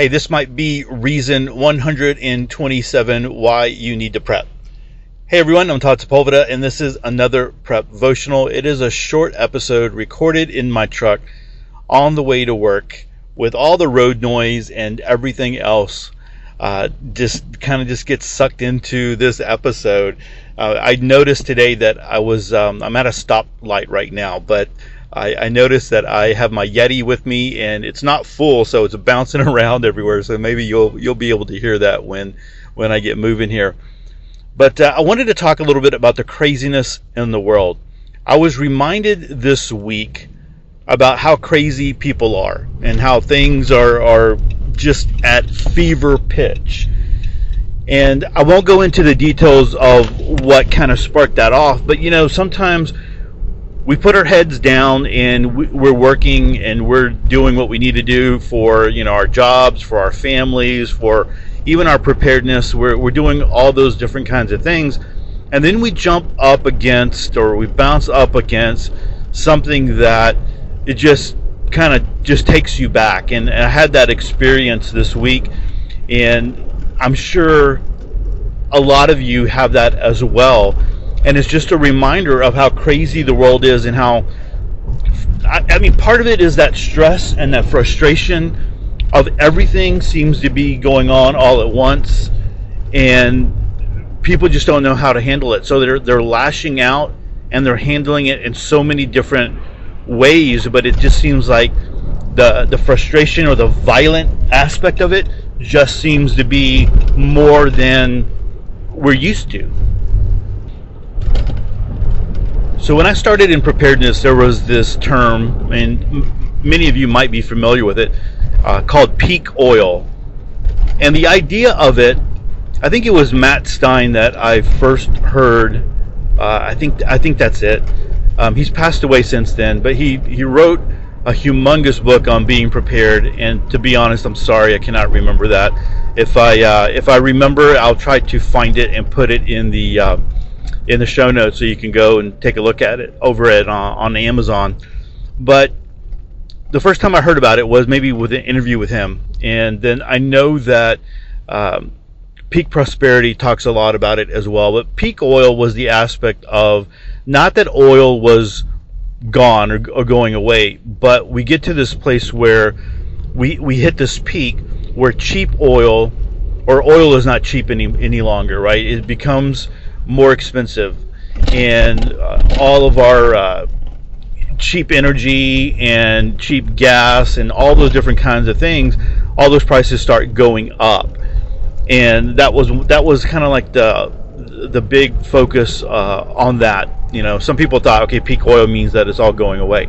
Hey, this might be reason 127 why you need to prep. Hey everyone, I'm Todd Sepulveda, and this is another prep devotional. It is a short episode recorded in my truck on the way to work with all the road noise and everything else. Uh, just kind of just gets sucked into this episode. Uh, I noticed today that I was um, I'm at a stoplight right now, but I, I, noticed that I have my Yeti with me and it's not full, so it's bouncing around everywhere. So maybe you'll you'll be able to hear that when when I get moving here. But uh, I wanted to talk a little bit about the craziness in the world. I was reminded this week about how crazy people are and how things are are just at fever pitch. And I won't go into the details of what kind of sparked that off, but you know, sometimes we put our heads down and we're working and we're doing what we need to do for you know our jobs for our families for even our preparedness. We're, we're doing all those different kinds of things. And then we jump up against or we bounce up against something that it just kind of just takes you back. And, and i had that experience this week. And i'm sure a lot of you have that as well and it's just a reminder of how crazy the world is and how I, I, mean part of it is that stress and that frustration of everything seems to be going on all at once. And people just don't know how to handle it. So they're they're lashing out and they're handling it in so many different ways but it just seems like the the frustration or the violent aspect of it just seems to be more than we're used to so when I started in preparedness, there was this term, and many of you might be familiar with it, uh, called peak oil. And the idea of it, I think it was Matt Stein that I first heard. Uh, I think I think that's it. Um, he's passed away since then, but he he wrote a humongous book on being prepared. And to be honest, I'm sorry I cannot remember that. If I uh, if I remember, I'll try to find it and put it in the uh, in the show notes so you can go and take a look at it over at uh, on Amazon. But the first time I heard about it was maybe with an interview with him, and then I know that um, Peak Prosperity talks a lot about it as well. But peak oil was the aspect of not that oil was gone or, or going away, but we get to this place where we we hit this peak where cheap oil or oil is not cheap any any longer, right? It becomes more expensive, and uh, all of our uh, cheap energy and cheap gas and all those different kinds of things, all those prices start going up, and that was that was kind of like the the big focus uh, on that. You know, some people thought, okay, peak oil means that it's all going away,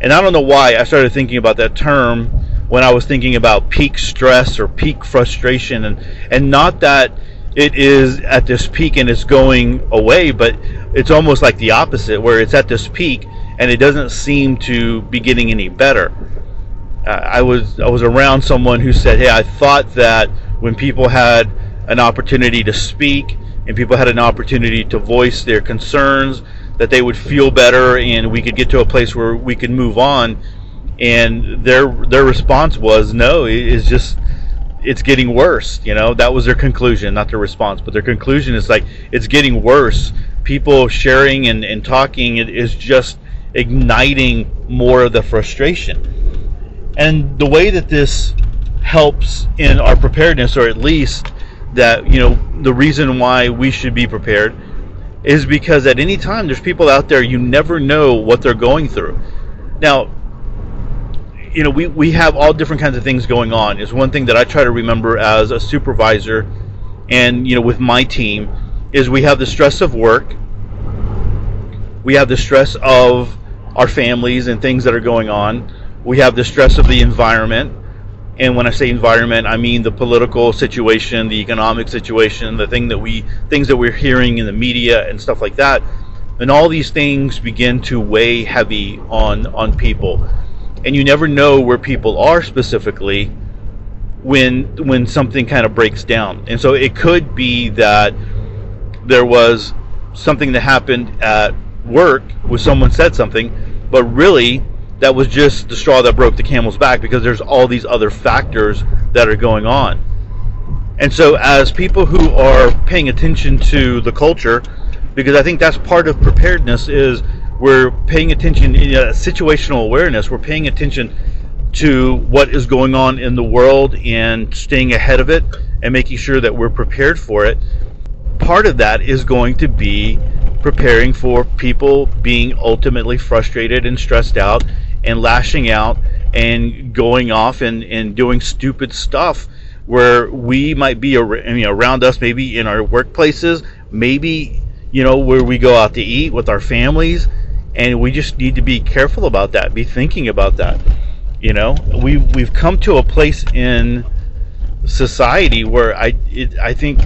and I don't know why I started thinking about that term when I was thinking about peak stress or peak frustration, and and not that it is at this peak and it's going away, but it's almost like the opposite, where it's at this peak and it doesn't seem to be getting any better. I was I was around someone who said, "Hey, I thought that when people had an opportunity to speak and people had an opportunity to voice their concerns, that they would feel better and we could get to a place where we could move on." And their their response was, "No, it's just it's getting worse. You know, that was their conclusion, not their response, but their conclusion is like it's getting worse. People sharing and, and talking it is just igniting more of the frustration. And the way that this helps in our preparedness, or at least that, you know, the reason why we should be prepared is because at any time there's people out there you never know what they're going through. Now, you know, we, we have all different kinds of things going on. Is one thing that I try to remember as a supervisor, and you know, with my team, is we have the stress of work, we have the stress of our families and things that are going on, we have the stress of the environment, and when I say environment, I mean the political situation, the economic situation, the thing that we things that we're hearing in the media and stuff like that, and all these things begin to weigh heavy on on people and you never know where people are specifically when when something kind of breaks down. And so it could be that there was something that happened at work where someone said something, but really that was just the straw that broke the camel's back because there's all these other factors that are going on. And so, as people who are paying attention to the culture, because I think that's part of preparedness, is we're paying attention in situational awareness. We're paying attention to what is going on in the world and staying ahead of it and making sure that we're prepared for it. Part of that is going to be preparing for people being ultimately frustrated and stressed out and lashing out and going off and, and doing stupid stuff where we might be around us, maybe in our workplaces, maybe you know where we go out to eat with our families, and we just need to be careful about that, be thinking about that. You know, we we've come to a place in society where I it, I think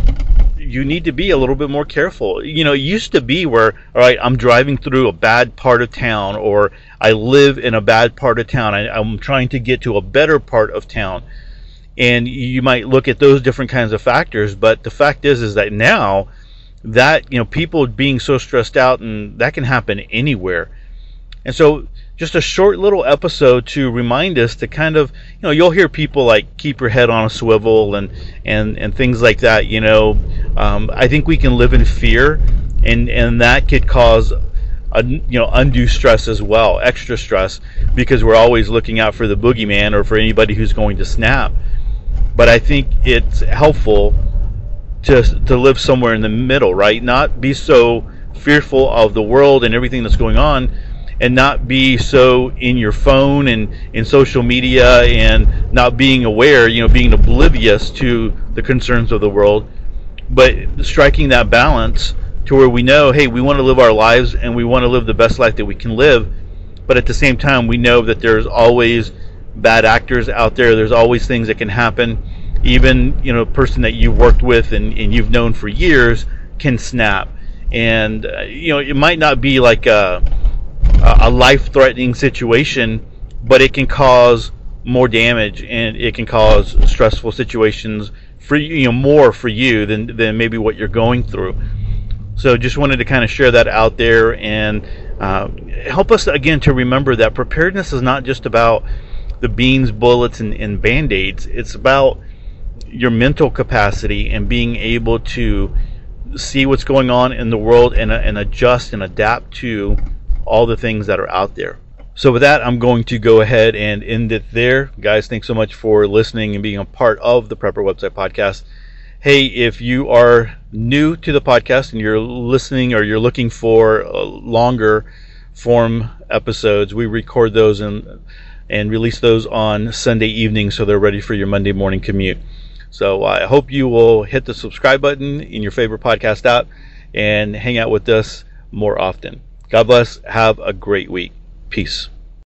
you need to be a little bit more careful. You know, it used to be where, all right, I'm driving through a bad part of town, or I live in a bad part of town. I, I'm trying to get to a better part of town and you might look at those different kinds of factors but the fact is is that now that you know people being so stressed out and that can happen anywhere. And so just a short little episode to remind us to kind of you know you'll hear people like keep your head on a swivel and and and things like that you know. Um, i think we can live in fear and and that could cause a, you know undue stress as well extra stress because we're always looking out for the boogeyman or for anybody who's going to snap. But I think it's helpful to to live somewhere in the middle, right? Not be so fearful of the world and everything that's going on, and not be so in your phone and in social media and not being aware, you know, being oblivious to the concerns of the world, but striking that balance to where we know, hey, we want to live our lives and we want to live the best life that we can live, but at the same time, we know that there's always bad actors out there. There's always things that can happen. Even you know, a person that you've worked with and, and you've known for years can snap, and uh, you know it might not be like a a life-threatening situation, but it can cause more damage and it can cause stressful situations for you know more for you than than maybe what you're going through. So just wanted to kind of share that out there and uh, help us again to remember that preparedness is not just about the beans, bullets, and, and band aids. It's about your mental capacity and being able to see what's going on in the world and, uh, and adjust and adapt to all the things that are out there. So, with that, I'm going to go ahead and end it there. Guys, thanks so much for listening and being a part of the Prepper Website Podcast. Hey, if you are new to the podcast and you're listening or you're looking for longer form episodes, we record those in and release those on Sunday evening so they're ready for your Monday morning commute. So I hope you will hit the subscribe button in your favorite podcast app and hang out with us more often. God bless. Have a great week. Peace.